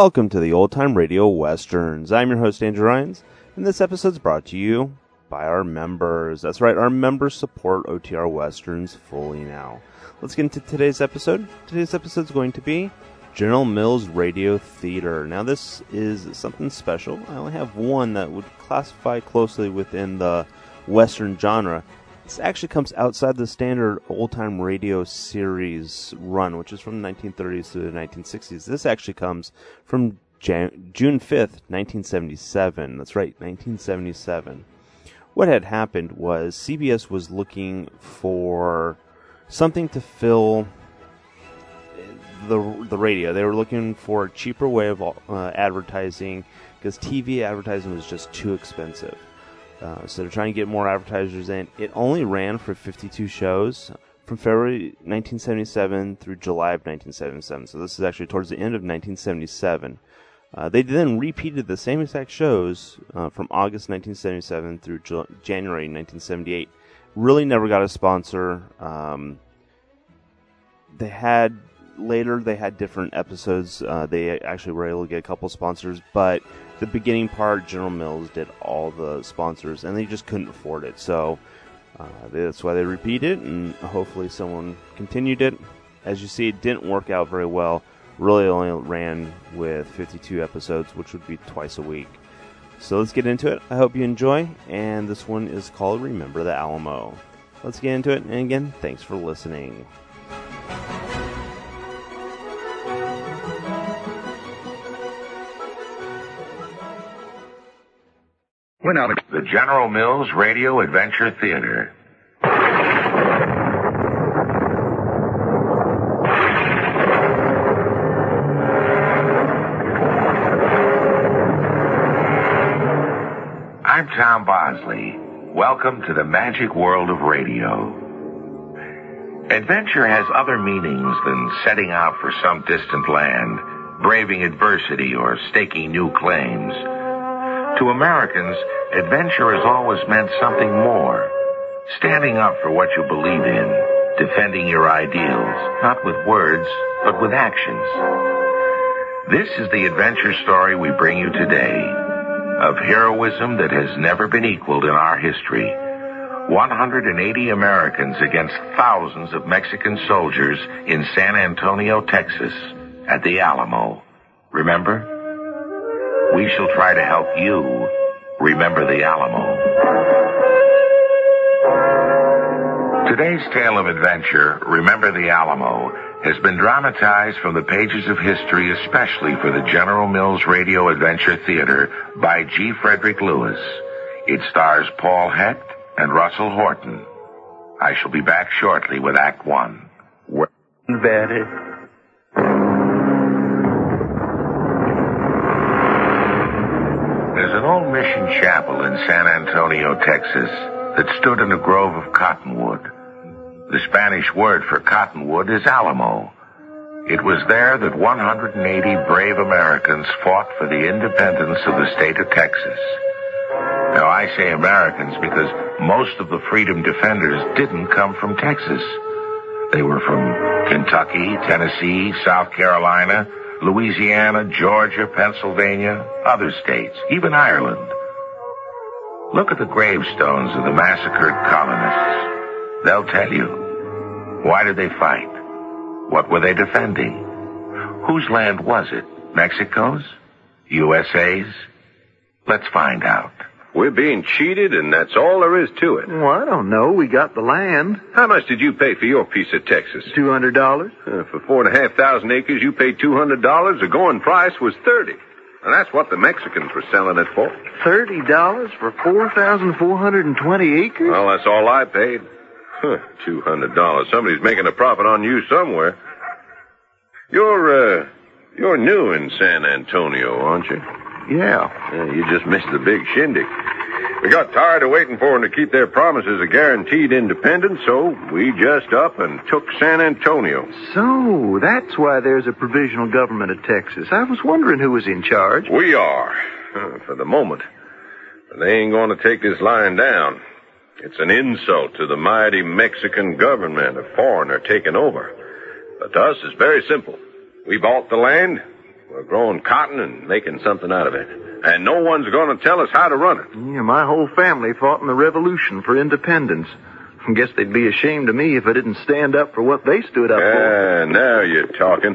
Welcome to the Old Time Radio Westerns. I'm your host, Andrew Rhynes, and this episode's brought to you by our members. That's right, our members support OTR Westerns fully now. Let's get into today's episode. Today's episode is going to be General Mills Radio Theater. Now, this is something special. I only have one that would classify closely within the Western genre. This actually comes outside the standard old time radio series run, which is from the 1930s to the 1960s. This actually comes from Jan- June 5th, 1977. That's right, 1977. What had happened was CBS was looking for something to fill the the radio. They were looking for a cheaper way of uh, advertising because TV advertising was just too expensive. Uh, so they're trying to get more advertisers in. It only ran for 52 shows from February 1977 through July of 1977. So this is actually towards the end of 1977. Uh, they then repeated the same exact shows uh, from August 1977 through January 1978. Really never got a sponsor. Um, they had later they had different episodes. Uh, they actually were able to get a couple sponsors, but the beginning part, General Mills did all the sponsors, and they just couldn't afford it. So uh, that's why they repeated, it, and hopefully someone continued it. As you see, it didn't work out very well. Really only ran with 52 episodes, which would be twice a week. So let's get into it. I hope you enjoy, and this one is called Remember the Alamo. Let's get into it, and again, thanks for listening. We're now the General Mills Radio Adventure Theater. I'm Tom Bosley. Welcome to the magic world of radio. Adventure has other meanings than setting out for some distant land, braving adversity, or staking new claims. To Americans, adventure has always meant something more. Standing up for what you believe in, defending your ideals, not with words, but with actions. This is the adventure story we bring you today of heroism that has never been equaled in our history. 180 Americans against thousands of Mexican soldiers in San Antonio, Texas, at the Alamo. Remember? We shall try to help you remember the Alamo. Today's tale of adventure, Remember the Alamo, has been dramatized from the pages of history, especially for the General Mills Radio Adventure Theater by G. Frederick Lewis. It stars Paul Hecht and Russell Horton. I shall be back shortly with Act One. Betty. There's an old mission chapel in San Antonio, Texas, that stood in a grove of cottonwood. The Spanish word for cottonwood is Alamo. It was there that 180 brave Americans fought for the independence of the state of Texas. Now, I say Americans because most of the freedom defenders didn't come from Texas. They were from Kentucky, Tennessee, South Carolina, Louisiana, Georgia, Pennsylvania, other states, even Ireland. Look at the gravestones of the massacred colonists. They'll tell you. Why did they fight? What were they defending? Whose land was it? Mexico's? USA's? Let's find out. We're being cheated, and that's all there is to it. Well, I don't know. We got the land. How much did you pay for your piece of Texas? Two hundred dollars. Uh, for four and a half thousand acres, you paid two hundred dollars. The going price was thirty, and that's what the Mexicans were selling it for. Thirty dollars for four thousand four hundred and twenty acres? Well, that's all I paid. Huh, two hundred dollars. Somebody's making a profit on you somewhere. You're uh, you're new in San Antonio, aren't you? Yeah. Yeah, you just missed the big shindig. We got tired of waiting for them to keep their promises of guaranteed independence, so we just up and took San Antonio. So that's why there's a provisional government of Texas. I was wondering who was in charge. We are, uh, for the moment. But they ain't going to take this line down. It's an insult to the mighty Mexican government a foreigner taking over. But to us, it's very simple. We bought the land, We're growing cotton and making something out of it. And no one's going to tell us how to run it. Yeah, my whole family fought in the Revolution for independence. I guess they'd be ashamed of me if I didn't stand up for what they stood up for. Yeah, now you're talking.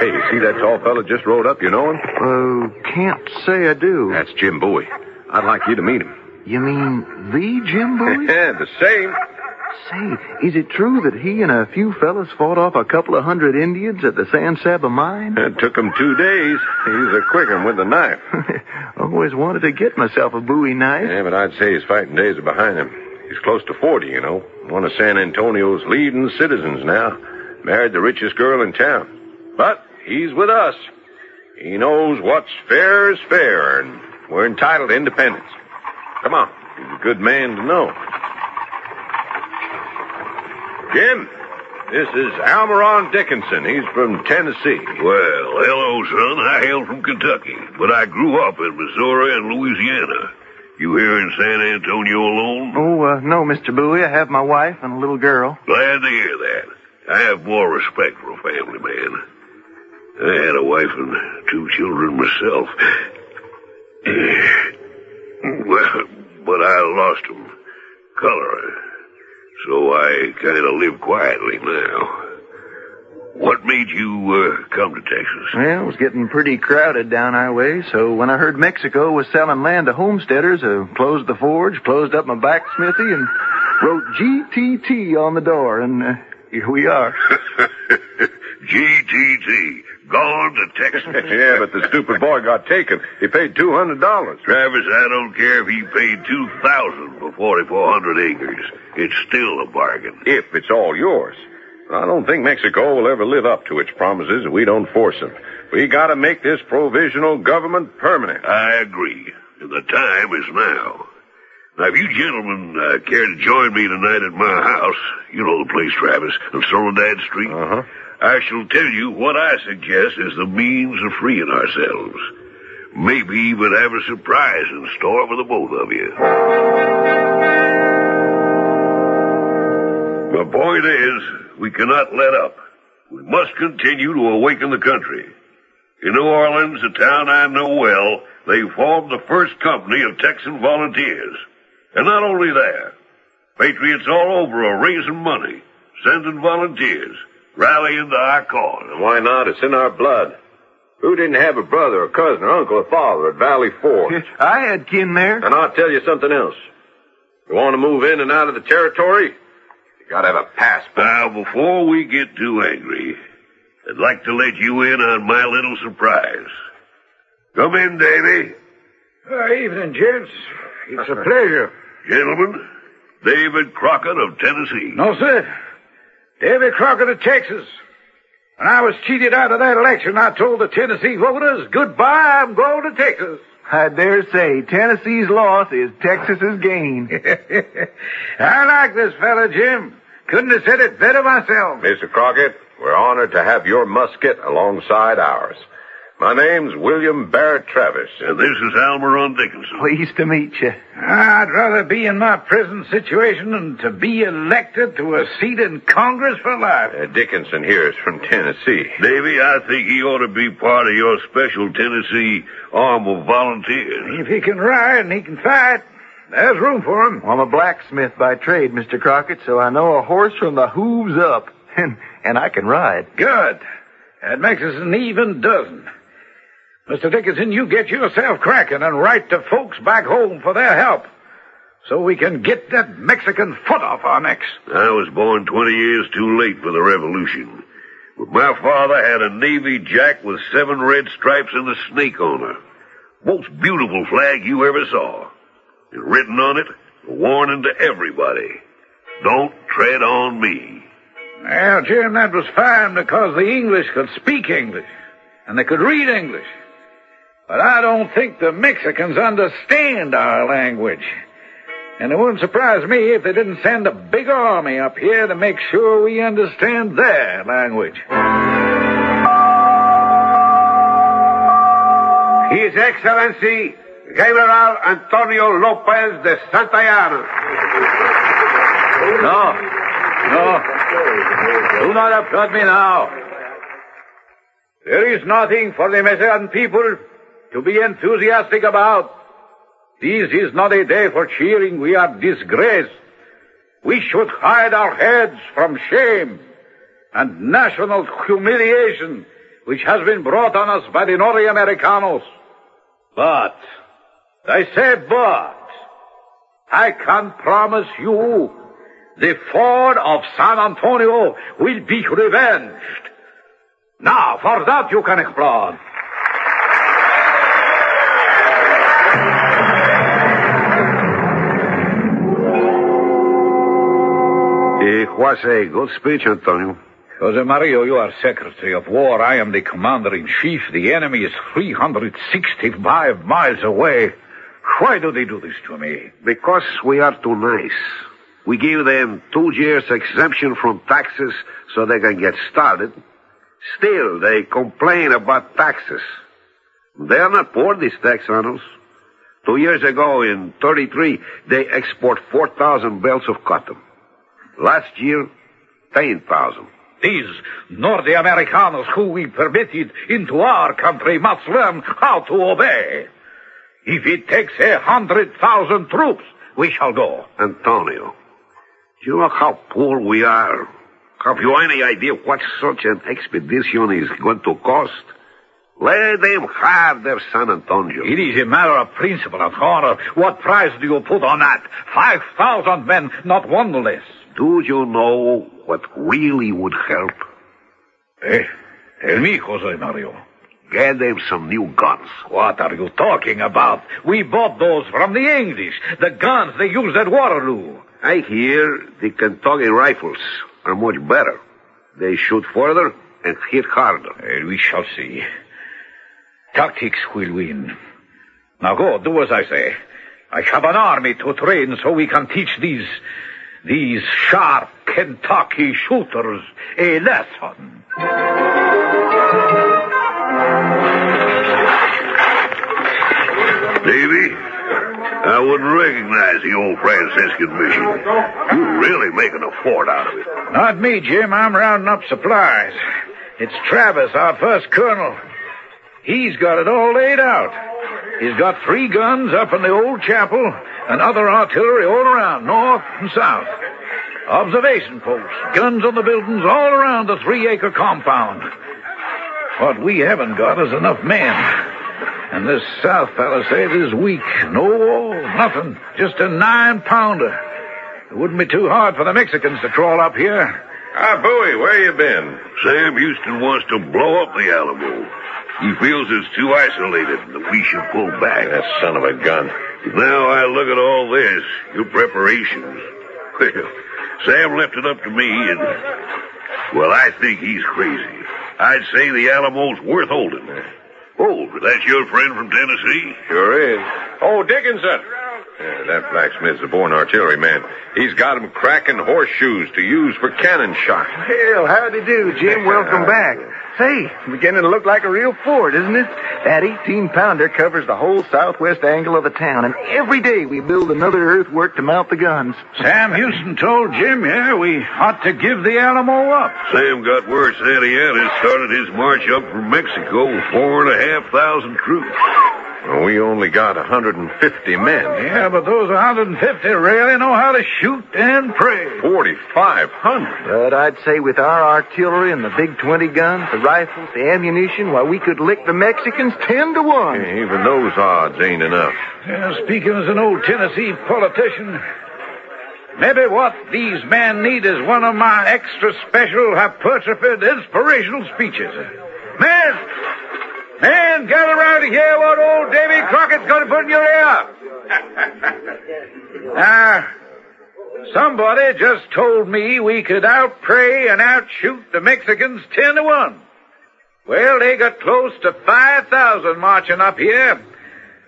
Hey, you see that tall fella just rode up? You know him? Uh, can't say I do. That's Jim Bowie. I'd like you to meet him. You mean the Jim Bowie? Yeah, the same. Say, is it true that he and a few fellas fought off a couple of hundred Indians at the San Saba mine? It took him two days. He's a quick one with the knife. Always wanted to get myself a Bowie knife. Yeah, but I'd say his fighting days are behind him. He's close to 40, you know. One of San Antonio's leading citizens now. Married the richest girl in town. But he's with us. He knows what's fair is fair, and we're entitled to independence. Come on. He's a good man to know. Jim, this is Almaron Dickinson. He's from Tennessee. Well, hello, son. I hail from Kentucky, but I grew up in Missouri and Louisiana. You here in San Antonio alone? Oh, uh, no, Mr. Bowie. I have my wife and a little girl. Glad to hear that. I have more respect for a family man. I had a wife and two children myself. well, but I lost them. Color. So I kind of live quietly now. What made you uh, come to Texas? Well, it was getting pretty crowded down our way, so when I heard Mexico was selling land to homesteaders, I closed the forge, closed up my blacksmithy, and wrote GTT on the door, and uh, here we are. GTT. Gone to Texas. yeah, but the stupid boy got taken. He paid $200. Travis, I don't care if he paid 2000 for 4,400 acres. It's still a bargain. If it's all yours. I don't think Mexico will ever live up to its promises if we don't force them. We gotta make this provisional government permanent. I agree. And the time is now. Now, if you gentlemen uh, care to join me tonight at my house, you know the place, Travis, on Soledad Street, Uh-huh. I shall tell you what I suggest is the means of freeing ourselves. Maybe even have a surprise in store for the both of you. The point is, we cannot let up. We must continue to awaken the country. In New Orleans, a town I know well, they formed the first company of Texan volunteers. And not only there, patriots all over are raising money, sending volunteers, rallying to our cause. Why not? It's in our blood. Who didn't have a brother or cousin or uncle or father at Valley Forge? I had kin there. and I'll tell you something else. You want to move in and out of the territory? You gotta have a passport. Now, before we get too angry, I'd like to let you in on my little surprise. Come in, Davy. Uh, evening, gents. It's a pleasure. Gentlemen, David Crockett of Tennessee. No, sir. Davy Crockett of Texas. When I was cheated out of that election, I told the Tennessee voters, goodbye, I'm going to Texas. I dare say Tennessee's loss is Texas's gain. I like this fella, Jim. Couldn't have said it better myself. Mr. Crockett, we're honored to have your musket alongside ours. My name's William Barrett Travis. And this is Almaron Dickinson. Pleased to meet you. I'd rather be in my present situation than to be elected to a seat in Congress for life. Uh, Dickinson here is from Tennessee. Davy, I think he ought to be part of your special Tennessee arm of volunteers. If he can ride and he can fight, there's room for him. Well, I'm a blacksmith by trade, Mr. Crockett, so I know a horse from the hooves up, and and I can ride. Good. That makes us an even dozen. Mr. Dickinson, you get yourself cracking and write to folks back home for their help. So we can get that Mexican foot off our necks. I was born 20 years too late for the revolution. But my father had a Navy Jack with seven red stripes and a snake on her. Most beautiful flag you ever saw. And written on it, a warning to everybody. Don't tread on me. Well, Jim, that was fine because the English could speak English. And they could read English. But I don't think the Mexicans understand our language. And it wouldn't surprise me if they didn't send a big army up here to make sure we understand their language. His Excellency General Antonio Lopez de Santa Anna. No. No. Do not applaud me now. There is nothing for the Mexican people to be enthusiastic about. This is not a day for cheering. We are disgraced. We should hide our heads from shame and national humiliation which has been brought on us by the Norteamericanos. But, I say but, I can promise you the fort of San Antonio will be revenged. Now, for that you can explode. Was a good speech, Antonio. Jose Mario, you are Secretary of War. I am the Commander in Chief. The enemy is 365 miles away. Why do they do this to me? Because we are too nice. We give them two years exemption from taxes so they can get started. Still, they complain about taxes. They are not poor, these Texanos. Two years ago, in 33, they export 4,000 bales of cotton. Last year, 10,000. These Norte-Americanos who we permitted into our country must learn how to obey. If it takes a hundred thousand troops, we shall go. Antonio, do you know how poor we are? Have you any idea what such an expedition is going to cost? Let them have their San Antonio. It is a matter of principle and honor. What price do you put on that? Five thousand men, not one less. Do you know what really would help? Eh? Tell me, Jose Mario. Get them some new guns. What are you talking about? We bought those from the English. The guns they used at Waterloo. I hear the Kentucky rifles are much better. They shoot further and hit harder. Eh, we shall see. Tactics will win. Now go, do as I say. I have an army to train so we can teach these, these sharp Kentucky shooters a lesson. Davy, I wouldn't recognize the old Franciscan mission. You're really making a fort out of it. Not me, Jim. I'm rounding up supplies. It's Travis, our first colonel. He's got it all laid out. He's got three guns up in the old chapel and other artillery all around, north and south. Observation posts, guns on the buildings all around the three acre compound. What we haven't got is enough men. And this south palisade is weak. No wall, nothing. Just a nine pounder. It wouldn't be too hard for the Mexicans to crawl up here. Ah, Bowie, where you been? Sam Houston wants to blow up the Alamo. He feels it's too isolated and that we should pull back. That son of a gun. Now I look at all this, your preparations. Well, Sam left it up to me, and well, I think he's crazy. I'd say the Alamo's worth holding. Oh, that's your friend from Tennessee? Sure is. Oh, Dickinson. Yeah, that blacksmith's a born artilleryman. He's got 'em cracking horseshoes to use for cannon shot. Well, howdy do, Jim. Welcome back. Say, it's beginning to look like a real fort, isn't it? That 18 pounder covers the whole southwest angle of the town, and every day we build another earthwork to mount the guns. Sam Houston told Jim yeah, we ought to give the Alamo up. Sam got word Santa Santiago started his march up from Mexico with four and a half thousand troops. Well, we only got 150 men. Oh, yeah, but those 150 really know how to shoot and pray. 4,500. But I'd say with our artillery and the big 20 guns, the rifles, the ammunition, why, we could lick the Mexicans 10 to 1. Yeah, even those odds ain't enough. Yeah, speaking as an old Tennessee politician, maybe what these men need is one of my extra special hypertrophied inspirational speeches. Men! Men, gather around to hear what old Davy Crockett's going to put in your ear. Now, ah, somebody just told me we could outpray and outshoot the Mexicans ten to one. Well, they got close to 5,000 marching up here.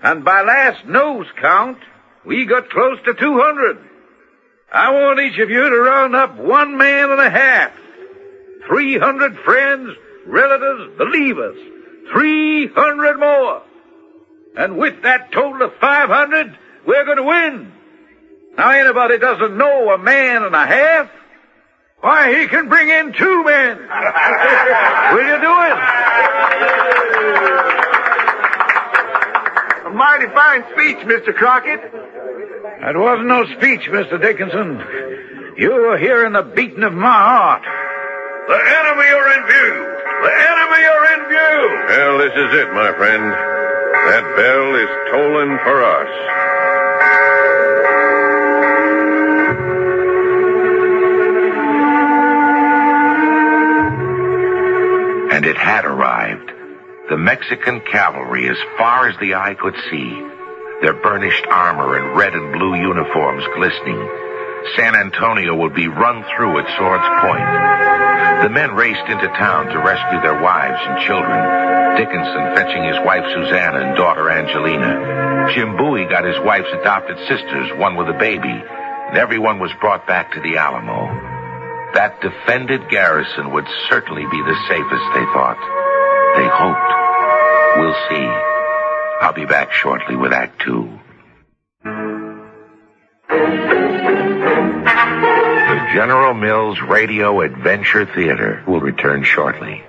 And by last nose count, we got close to 200. I want each of you to round up one man and a half. 300 friends, relatives, believers. 300 more. And with that total of 500, we're going to win. Now, anybody doesn't know a man and a half? Why, he can bring in two men. Will you do it? A mighty fine speech, Mr. Crockett. That wasn't no speech, Mr. Dickinson. You were hearing the beating of my heart. The enemy are in view! The enemy are in view! Well, this is it, my friend. That bell is tolling for us. And it had arrived. The Mexican cavalry as far as the eye could see. Their burnished armor and red and blue uniforms glistening. San Antonio would be run through at sword's point. The men raced into town to rescue their wives and children. Dickinson fetching his wife Susanna and daughter Angelina. Jim Bowie got his wife's adopted sisters, one with a baby. And everyone was brought back to the Alamo. That defended garrison would certainly be the safest, they thought. They hoped. We'll see. I'll be back shortly with Act Two. General Mills Radio Adventure Theater will return shortly.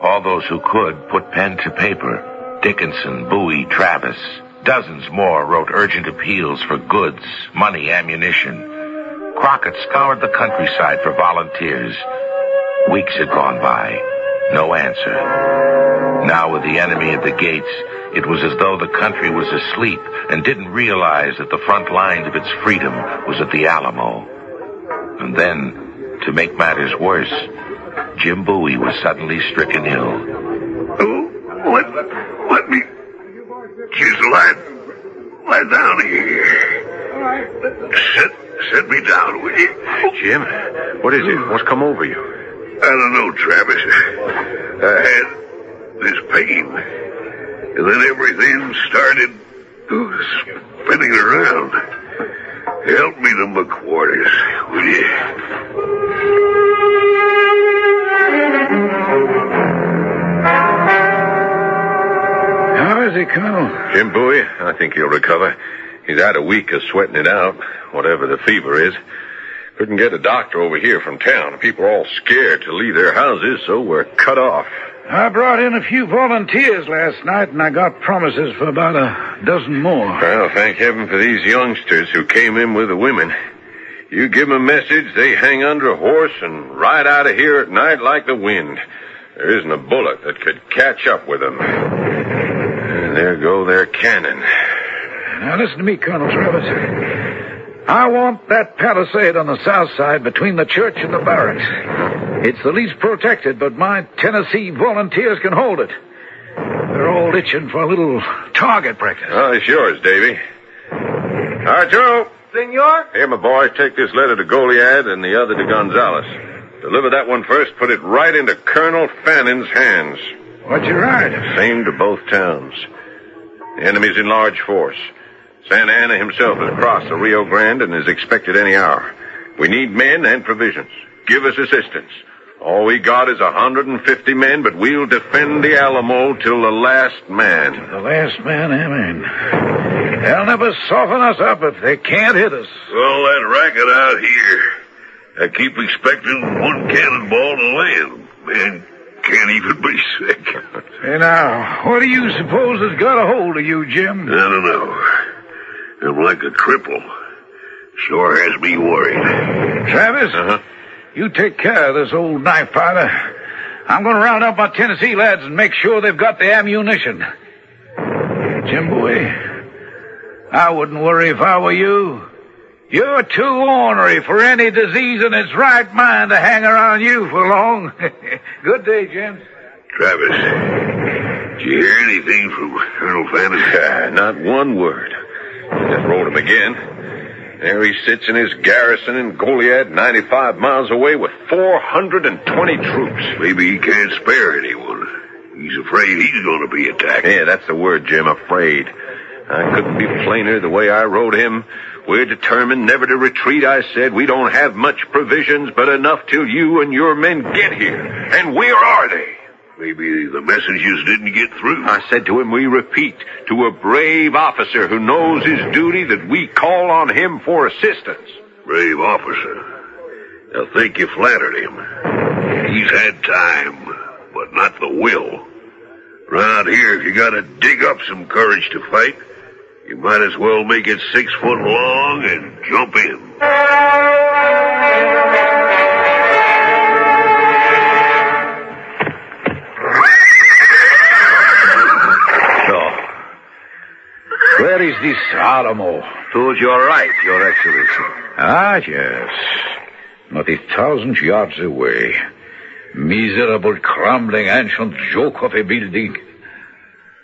All those who could put pen to paper. Dickinson, Bowie, Travis. Dozens more wrote urgent appeals for goods, money, ammunition. Crockett scoured the countryside for volunteers. Weeks had gone by. No answer. Now with the enemy at the gates, it was as though the country was asleep and didn't realize that the front line of its freedom was at the Alamo. And then, to make matters worse, Jim Bowie was suddenly stricken ill. Oh, let, let me. Just lie, lie down here. Sit, sit me down, will you? Jim, what is it? Hmm. What's come over you? I don't know, Travis. I had this pain. And then everything started oh, spinning around. Help me to my quarters, will you? How is he, Colonel? Jim Bowie, I think he'll recover. He's had a week of sweating it out, whatever the fever is. Couldn't get a doctor over here from town. People are all scared to leave their houses, so we're cut off. I brought in a few volunteers last night, and I got promises for about a dozen more. Well, thank heaven for these youngsters who came in with the women. You give them a message, they hang under a horse and ride out of here at night like the wind. There isn't a bullet that could catch up with them. And there go their cannon. Now listen to me, Colonel Travis. I want that palisade on the south side between the church and the barracks. It's the least protected, but my Tennessee volunteers can hold it. They're all itching for a little target practice. Oh, it's yours, Davy. Arturo! Senor? Here, my boys, take this letter to Goliad and the other to Gonzales. Deliver that one first, put it right into Colonel Fannin's hands. What'd you write? Same to both towns. The enemy's in large force. Santa Anna himself has crossed the Rio Grande and is expected any hour. We need men and provisions. Give us assistance. All we got is 150 men, but we'll defend the Alamo till the last man. The last man, amen. They'll never soften us up if they can't hit us. All that racket out here. I keep expecting one cannonball to land. Man, can't even be sick. Hey, now, what do you suppose has got a hold of you, Jim? I don't know. I'm like a cripple. Sure has me worried. Travis, Uh-huh. You take care of this old knife fighter. I'm going to round up my Tennessee lads and make sure they've got the ammunition. Jim Bowie, I wouldn't worry if I were you. You're too ornery for any disease in its right mind to hang around you for long. Good day, Jim. Travis, did you hear anything from Colonel Fannin? Not one word. Just wrote him again. There he sits in his garrison in Goliad, 95 miles away with 420 troops. Maybe he can't spare anyone. He's afraid he's going to be attacked. Yeah, that's the word, Jim, afraid. I couldn't be plainer the way I wrote him. We're determined never to retreat, I said. We don't have much provisions, but enough till you and your men get here. And where are they? Maybe the messages didn't get through. I said to him, we repeat, to a brave officer who knows his duty that we call on him for assistance. Brave officer. I think you flattered him. He's had time, but not the will. Round here, if you gotta dig up some courage to fight, you might as well make it six foot long and jump in. Where is this Alamo? Told your right, Your Excellency. Ah, yes. Not a thousand yards away. Miserable, crumbling, ancient joke of a building.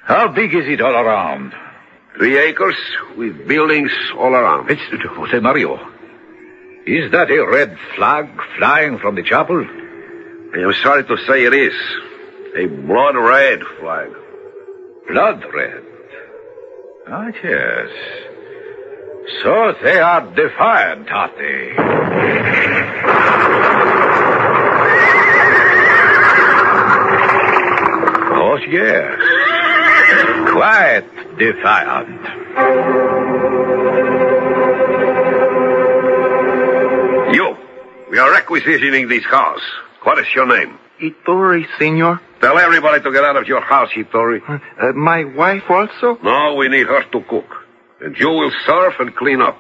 How big is it all around? Three acres with buildings all around. It's, Jose Mario. Is that a red flag flying from the chapel? I am sorry to say it is. A blood red flag. Blood red. Ah, yes. So they are defiant, aren't they? Oh, yes. Quite defiant. You, we are requisitioning these cars. What is your name? Yturri, senor. Tell everybody to get out of your house, Yturri. Uh, my wife also? No, we need her to cook. And you will serve and clean up.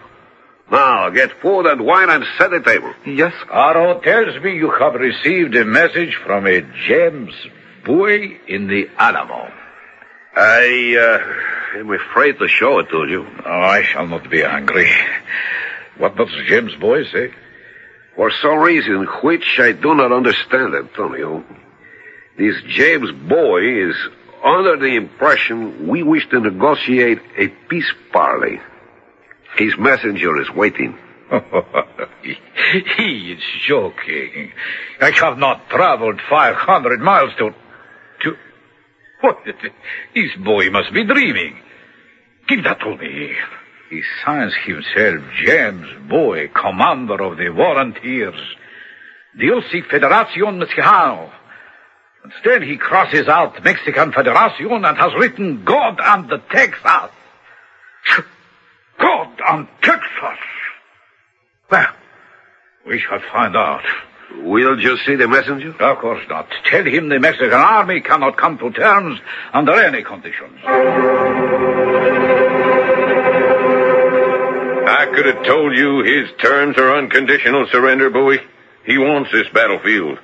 Now, get food and wine and set the table. Yes. Aro tells me you have received a message from a James Bowie in the Alamo. I, uh, am afraid to show it to you. Oh, I shall not be angry. What does James Bowie say? For some reason which I do not understand, Antonio, this James Bowie is under the impression we wish to negotiate a peace parley. His messenger is waiting. he is joking. I have not traveled 500 miles to... to... What? This boy must be dreaming. Give that to me. He signs himself James Bowie, commander of the volunteers. Diosi Federacion Mexicano. Instead, he crosses out Mexican Federacion and has written God and the Texas. God and Texas. Well, we shall find out. Will you see the messenger? Of course not. Tell him the Mexican army cannot come to terms under any conditions. I could have told you his terms are unconditional surrender, Bowie. He wants this battlefield.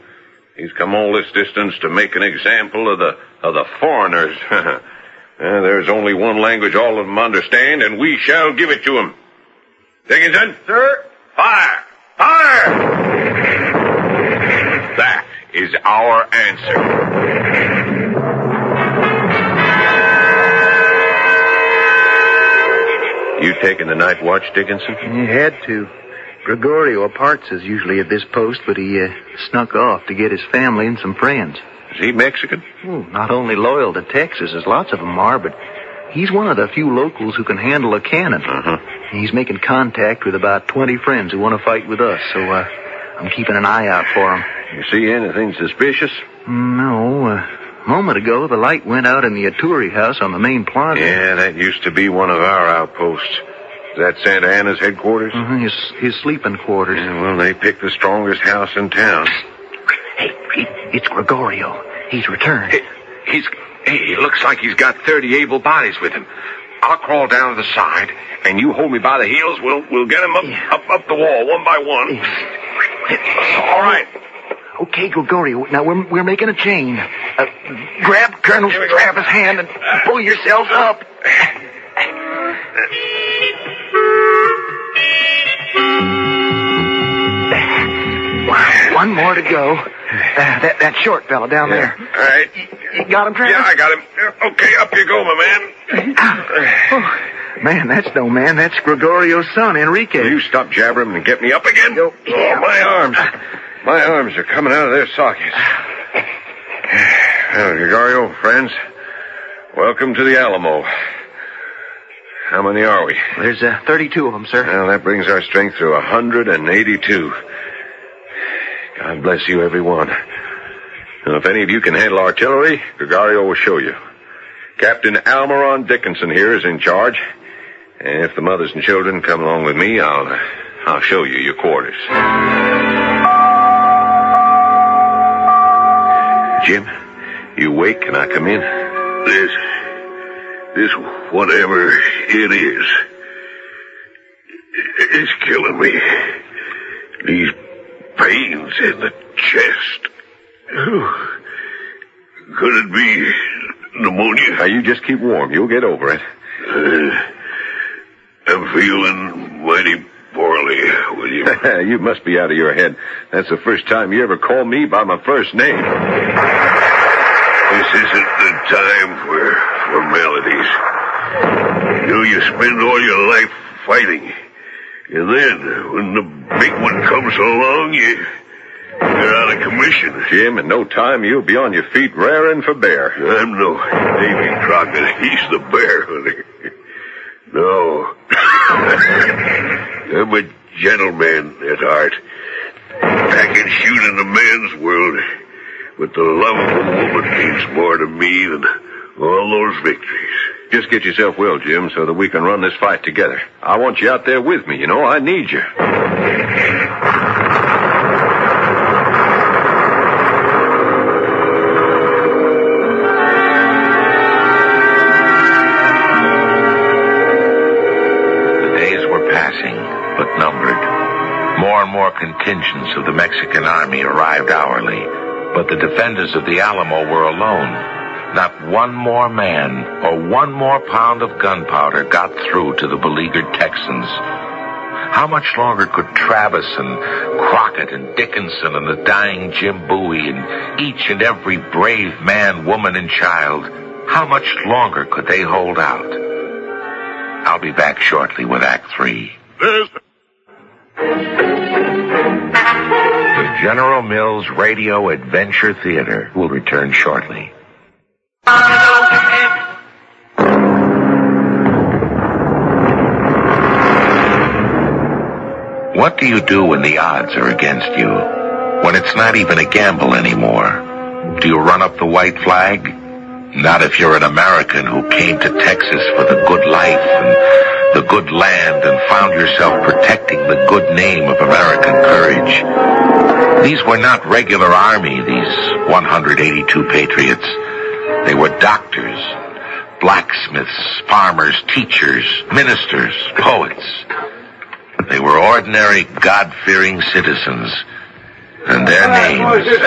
He's come all this distance to make an example of the of the foreigners. Uh, there's only one language all of them understand, and we shall give it to them. Dickinson? Sir? Fire! Fire! Is our answer. You taking the night watch, Dickinson? He had to. Gregorio Esparza is usually at this post, but he uh, snuck off to get his family and some friends. Is he Mexican? Oh, not only loyal to Texas, as lots of them are, but he's one of the few locals who can handle a cannon. Uh-huh. He's making contact with about 20 friends who want to fight with us, so uh, I'm keeping an eye out for him. You see anything suspicious? No, uh, a moment ago, the light went out in the Yturri house on the main plaza. Yeah, that used to be one of our outposts. Is that Santa Anna's headquarters? Uh-huh, his, his sleeping quarters. Yeah, well, they picked the strongest house in town. Hey, he, it's Gregorio. He's returned. He's, hey, it looks like he's got 30 able bodies with him. I'll crawl down to the side, and you hold me by the heels. We'll, we'll get him up, Yeah. up, up the wall, one by one. All right. Okay, Gregorio. Now we're we're making a chain. Uh, grab Colonel Travis' hand and pull yourselves up. One more to go. Uh, that that short fella down there. All right. You got him, Travis? Yeah, I got him. Okay, up you go, my man. Oh, man, that's no man. That's Gregorio's son, Enrique. Will you stop jabbering and get me up again? Yo, yeah. Oh, my arms. My arms are coming out of their sockets. Well, Gregorio, friends, welcome to the Alamo. How many are we? There's uh, 32 of them, sir. Well, that brings our strength to 182. God bless you, everyone. Now, if any of you can handle artillery, Gregorio will show you. Captain Almaron Dickinson here is in charge. And if the mothers and children come along with me, I'll, uh, I'll show you your quarters. Jim, you wake and I come in? This, this whatever it is, is killing me. These pains in the chest. Could it be pneumonia? Now, you just keep warm. You'll get over it. Uh, I'm feeling mighty poorly, William. you must be out of your head. That's the first time you ever called me by my first name. This isn't the time for formalities. You know, you spend all your life fighting. And then, when the big one comes along, you, you're out of commission. Jim, in no time you'll be on your feet raring for bear. I'm no Davy Crockett. He's the bear hunter. No. I'm a gentleman at heart. I can shoot in the man's world, but the love of a woman means more to me than all those victories. Just get yourself well, Jim, so that we can run this fight together. I want you out there with me, you know. I need you. Contingents of the Mexican army arrived hourly, but the defenders of the Alamo were alone. Not one more man or one more pound of gunpowder got through to the beleaguered Texans. How much longer could Travis and Crockett and Dickinson and the dying Jim Bowie and each and every brave man, woman, and child, how much longer could they hold out? I'll be back shortly with Act Three. There's The General Mills Radio Adventure Theater will return shortly. What do you do when the odds are against you? When it's not even a gamble anymore? Do you run up the white flag? Not if you're an American who came to Texas for the good life and the good land and found yourself protecting the good name of American courage. These were not regular army, these 182 patriots. They were doctors, blacksmiths, farmers, teachers, ministers, poets. They were ordinary, God-fearing citizens, and their names should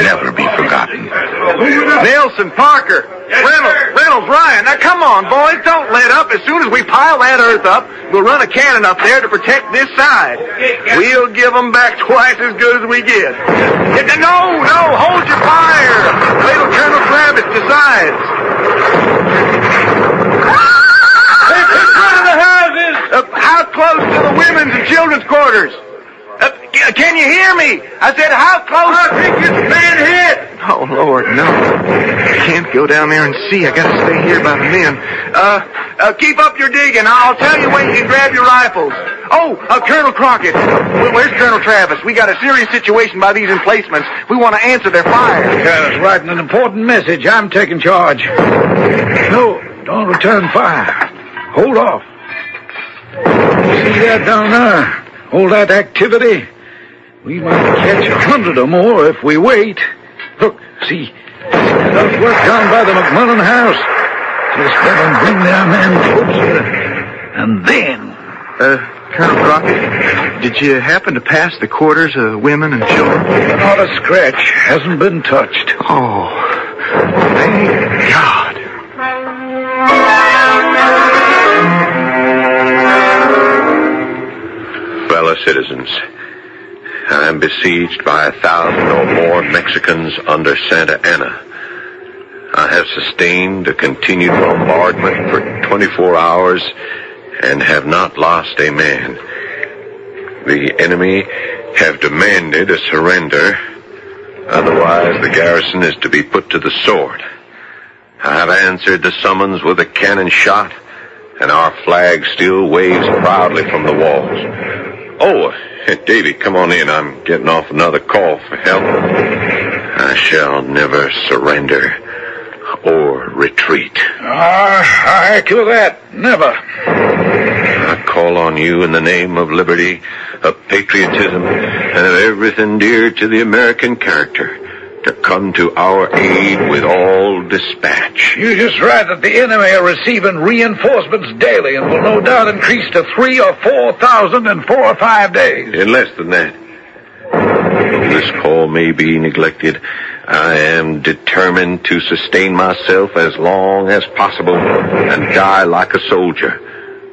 never be forgotten. Nelson, Parker, Reynolds, Reynolds, Ryan. Now come on, boys, don't let up. As soon as we pile that earth up, we'll run a cannon up there to protect this side. We'll give them back twice as good as we get. No, no, hold your fire. Wait till Colonel Travis decides. In front of the houses. Uh, how close to the women's and children's quarters? Can you hear me? I said, how close? I think it's been hit. Oh, Lord, no. I can't go down there and see. I gotta stay here by the men. Uh, uh, keep up your digging. I'll tell you when you can grab your rifles. Oh, uh, Colonel Crockett. Where's Colonel Travis? We got a serious situation by these emplacements. We want to answer their fire. Colonel's writing an important message. I'm taking charge. No, don't return fire. Hold off. See that down there? All that activity? We might catch a hundred or more if we wait. Look, see, that earthwork down by the McMullen house. Just let them bring their men closer. And then... Uh, Colonel Crockett, did you happen to pass the quarters of women and children? Not a scratch. Hasn't been touched. Oh, thank God. Fellow citizens, I am besieged by a thousand or more Mexicans under Santa Anna. I have sustained a continued bombardment for 24 hours and have not lost a man. The enemy have demanded a surrender, otherwise the garrison is to be put to the sword. I have answered the summons with a cannon shot, and our flag still waves proudly from the walls. Oh, uh, Davy, come on in. I'm getting off another call for help. I shall never surrender or retreat. Ah, I to that. Never. I call on you in the name of liberty, of patriotism, and of everything dear to the American character to come to our aid with all dispatch. You just write that the enemy are receiving reinforcements daily and will no doubt increase to three or four thousand in four or five days. In less than that. This call may be neglected, I am determined to sustain myself as long as possible and die like a soldier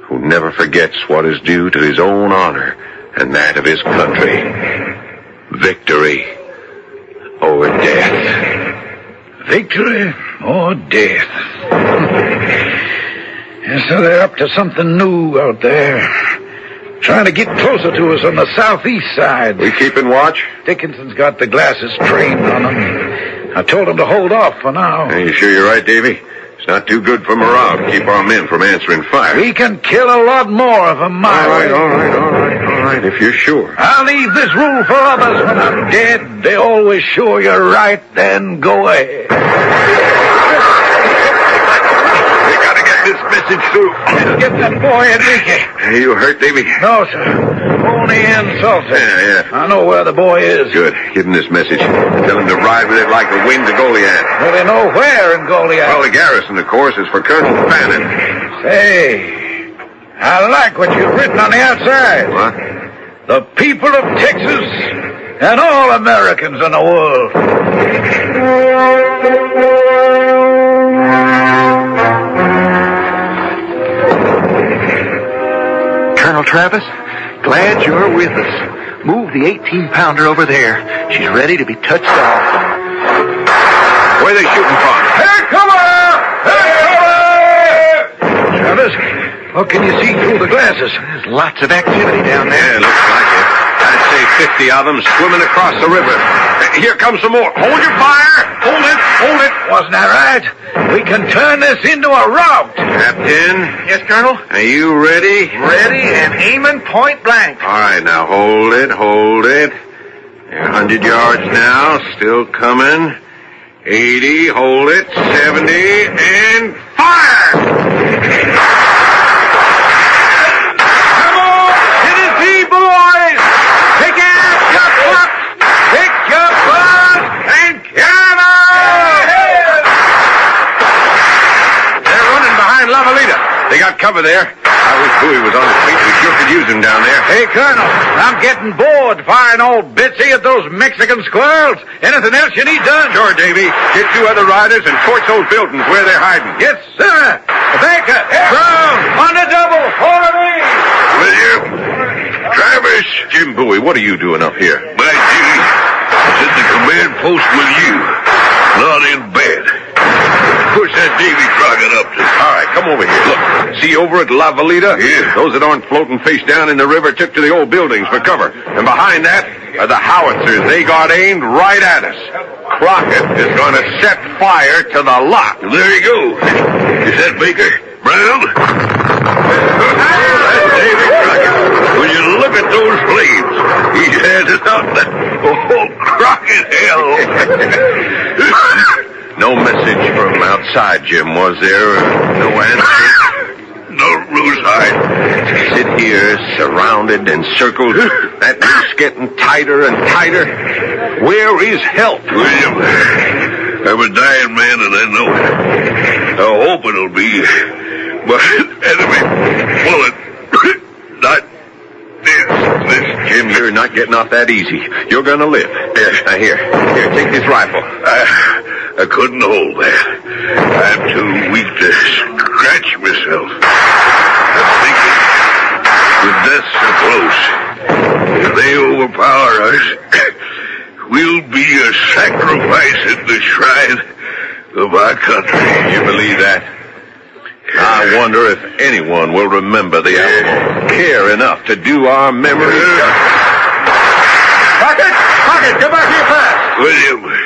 who never forgets what is due to his own honor and that of his country. Victory or death. Victory or death. and so they're up to something new out there. Trying to get closer to us on the southeast side. We keeping watch? Dickinson's got the glasses trained on them. I told him to hold off for now. Are you sure you're right, Davy? It's not too good for morale to keep our men from answering fire. We can kill a lot more of them, my all right, all right, all right, all right, if you're sure. I'll leave this rule for others when I'm dead. They always sure you're right, then go ahead. We gotta get this message through. Get that boy, Enrique. You hurt, Davy? No, sir. Only insulted. Yeah, yeah. I know where the boy is. Good. Give him this message. Tell him to ride with it like the wind to Goliad. Well, they know where in Goliad. Well, the garrison, of course, is for Colonel Fannin. Say, I like what you've written on the outside. What? The people of Texas and all Americans in the world. Colonel Travis, glad you're with us. Move the 18 pounder over there. She's ready to be touched off. Where are they shooting from? Hey, cover! Hey, cover! Travis, what can you see through the glasses? There's lots of activity down there. Yeah, looks like it. I'd say 50 of them swimming across the river. Uh, Here comes some more. Hold your fire! Hold it! Hold it! Wasn't that right? We can turn this into a rout. Captain, Yes, Colonel? are you ready? Ready and aiming point blank. All right, now hold it, hold it. You're 100 yards now, still coming. 80, hold it, 70, and fire! Come on, Tennessee boys! Pick out your pluck, pick your blood, and cannon! They're running behind La Villita. They got cover there. I wish Bowie was on his feet. We sure could use him down there. Hey, Colonel, I'm getting bored firing old Bitsy at those Mexican squirrels. Anything else you need done? Sure, Davy. Get two other riders and torch those buildings where they're hiding. Yes, sir. Baker, Brown, on the double, follow me. Will you? Travis. Jim Bowie, what are you doing up here? My duty is at the command post with you, not in bed. Push that Davy Crockett up to. All right, come over here. Look, see over at La Villita? Yeah. Those that aren't floating face down in the river took to the old buildings for cover. And behind that are the howitzers. They got aimed right at us. Crockett is going to set fire to the lot. There you go. Is that Baker? Brown? That's Davy Crockett. When you look at those flames, he has it out that old oh, Crockett hell. No message from outside, Jim, was there? No answer? no Roosehide. Sit here, surrounded, encircled. That noose getting tighter and tighter. Where is help? William, I'm a dying man and I know it. I hope it'll be. But enemy bullet. Not this. This. Jim, you're not getting off that easy. You're gonna live. Now here, here, take this rifle. I, I couldn't hold that. I'm too weak to scratch myself. I'm thinking, with death so close, if they overpower us, we'll be a sacrifice at the shrine of our country. You believe that? I wonder if anyone will remember the Alamo. Care enough to do our memory justice. Crockett, Crockett, get back here fast. William,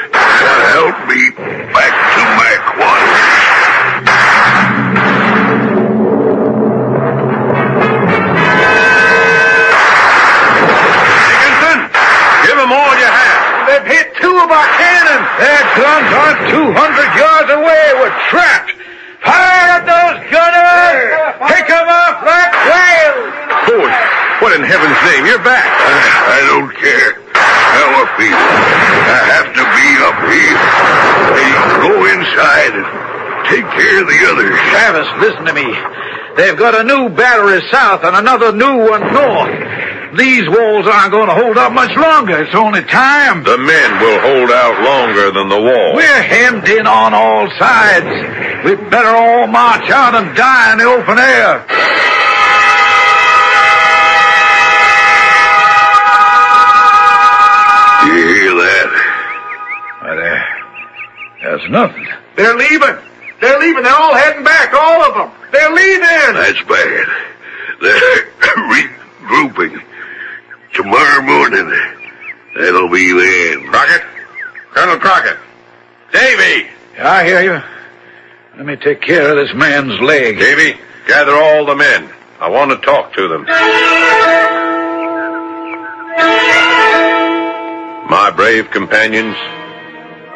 help me back to my quarters. Dickinson, give them all you have. They've hit two of our cannons. Their guns aren't 200 yards away. We're trapped. Fire at those gunners! Pick 'em off like quails! Boy, what in heaven's name? You're back. I don't care how I feel. I have to be up here. Hey, go inside and take care of the others. Travis, listen to me. They've got a new battery south and another new one north. These walls aren't going to hold up much longer. It's only time. The men will hold out longer than the wall. We're hemmed in on all sides. We'd better all march out and die in the open air. There's nothing. They're leaving. They're leaving. They're all heading back, all of them. They're leaving. That's bad. They're regrouping. Tomorrow morning, that'll be the end. Crockett? Colonel Crockett? Davy! I hear you. Let me take care of this man's leg. Davy, gather all the men. I want to talk to them. My brave companions,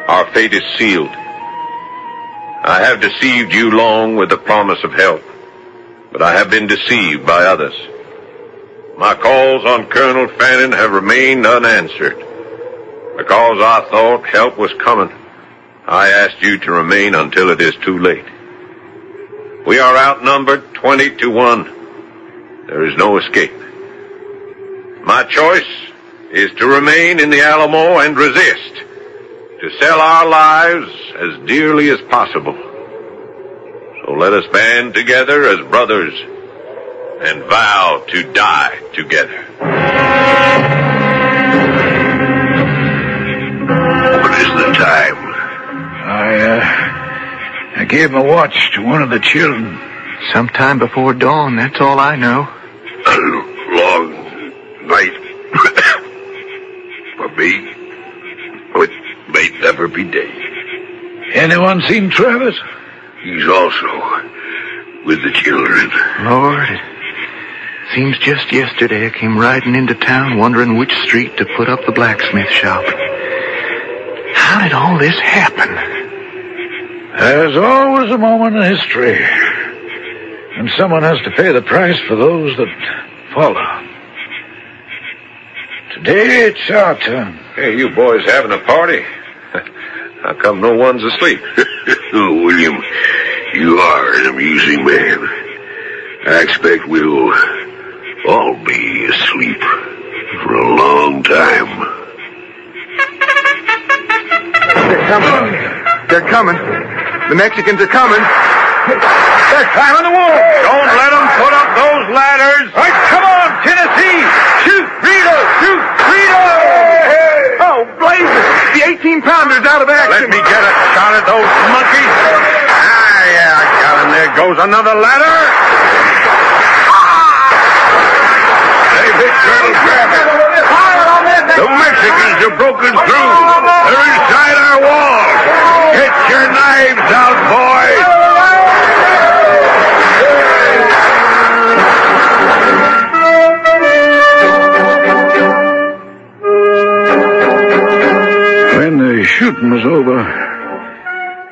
our fate is sealed. I have deceived you long with the promise of help, but I have been deceived by others. My calls on Colonel Fannin have remained unanswered. Because I thought help was coming, I asked you to remain until it is too late. We are outnumbered 20 to 1. There is no escape. My choice is to remain in the Alamo and resist, to sell our lives as dearly as possible. So let us band together as brothers and vow to die together. What is the time? I, uh, I gave my watch to one of the children. Sometime before dawn, that's all I know. A long night for me. It may never be day. Anyone seen Travis? He's also with the children. Lord, it seems just yesterday I came riding into town wondering which street to put up the blacksmith shop. How did all this happen? There's always a moment in history. And someone has to pay the price for those that follow. Today it's our turn. Hey, you boys having a party? How come no one's asleep? oh, William, you are an amusing man. I expect we'll all be asleep for a long time. They're coming. They're coming. The Mexicans are coming. They're climbing the wall. Don't let them put up those ladders. All right, come on, Tennessee. Shoot, Rito, shoot, Rito. Blazes! The 18 pounder's out of action. Let me get a shot at those monkeys. Ah, yeah, I got him. There goes another ladder. They've hit Colonel Travis. The Mexicans are broken through. They're inside our walls. Get your knives out, shooting was over,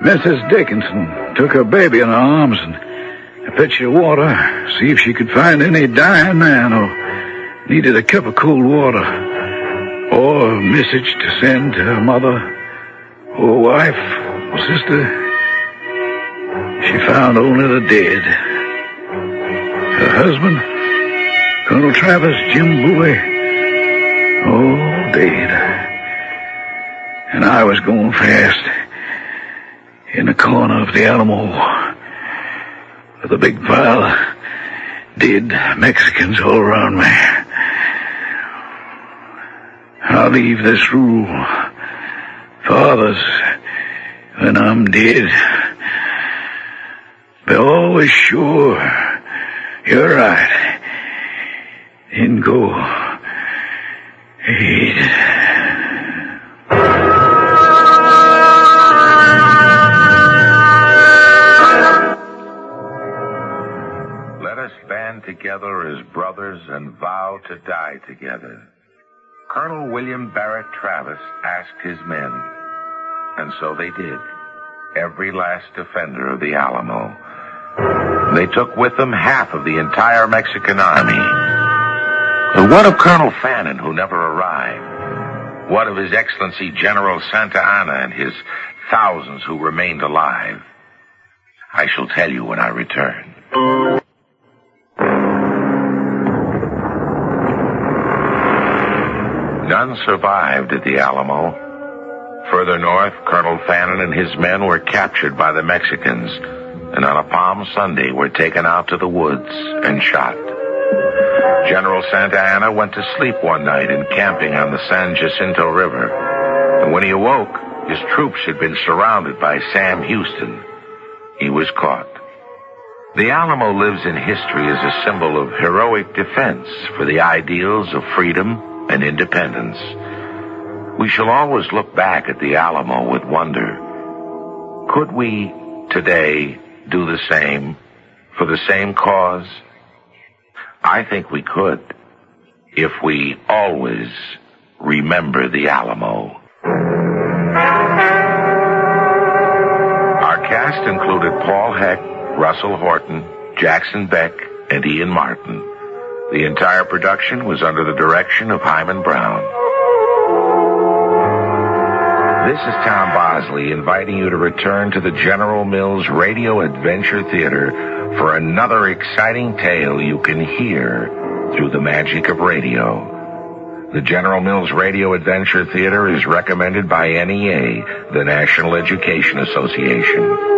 Mrs. Dickinson took her baby in her arms and a pitcher of water, see if she could find any dying man or needed a cup of cold water or a message to send to her mother or wife or sister. She found only the dead. Her husband, Colonel Travis Jim Bowie, all dead. And I was going fast in the corner of the Alamo with a big pile of dead Mexicans all around me. I'll leave this rule for others when I'm dead. Be always sure you're right. Then go ahead. Together as brothers and vow to die together. Colonel William Barrett Travis asked his men, And so they did. Every last defender of the Alamo. They took with them half of the entire Mexican army. But what of Colonel Fannin, who never arrived? What of His Excellency General Santa Anna and his thousands who remained alive? I shall tell you when I return. None survived at the Alamo. Further north, Colonel Fannin and his men were captured by the Mexicans, and on a Palm Sunday were taken out to the woods and shot. General Santa Anna went to sleep one night encamping on the San Jacinto River, and when he awoke, his troops had been surrounded by Sam Houston. He was caught. The Alamo lives in history as a symbol of heroic defense for the ideals of freedom and independence. We shall always look back at the Alamo with wonder. Could we today do the same for the same cause? I think we could if we always remember the Alamo. Our cast included Paul Hecht, Russell Horton, Jackson Beck, and Ian Martin. The entire production was under the direction of Himan Brown. This is Tom Bosley inviting you to return to the General Mills Radio Adventure Theater for another exciting tale you can hear through the magic of radio. The General Mills Radio Adventure Theater is recommended by NEA, the National Education Association.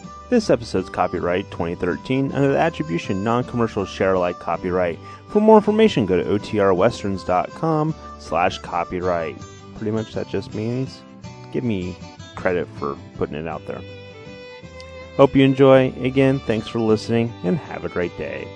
This episode's copyright 2013 under the attribution non-commercial share alike copyright. For more information, go to otrwesterns.com slash copyright. Pretty much that just means give me credit for putting it out there. Hope you enjoy. Again, thanks for listening and have a great day.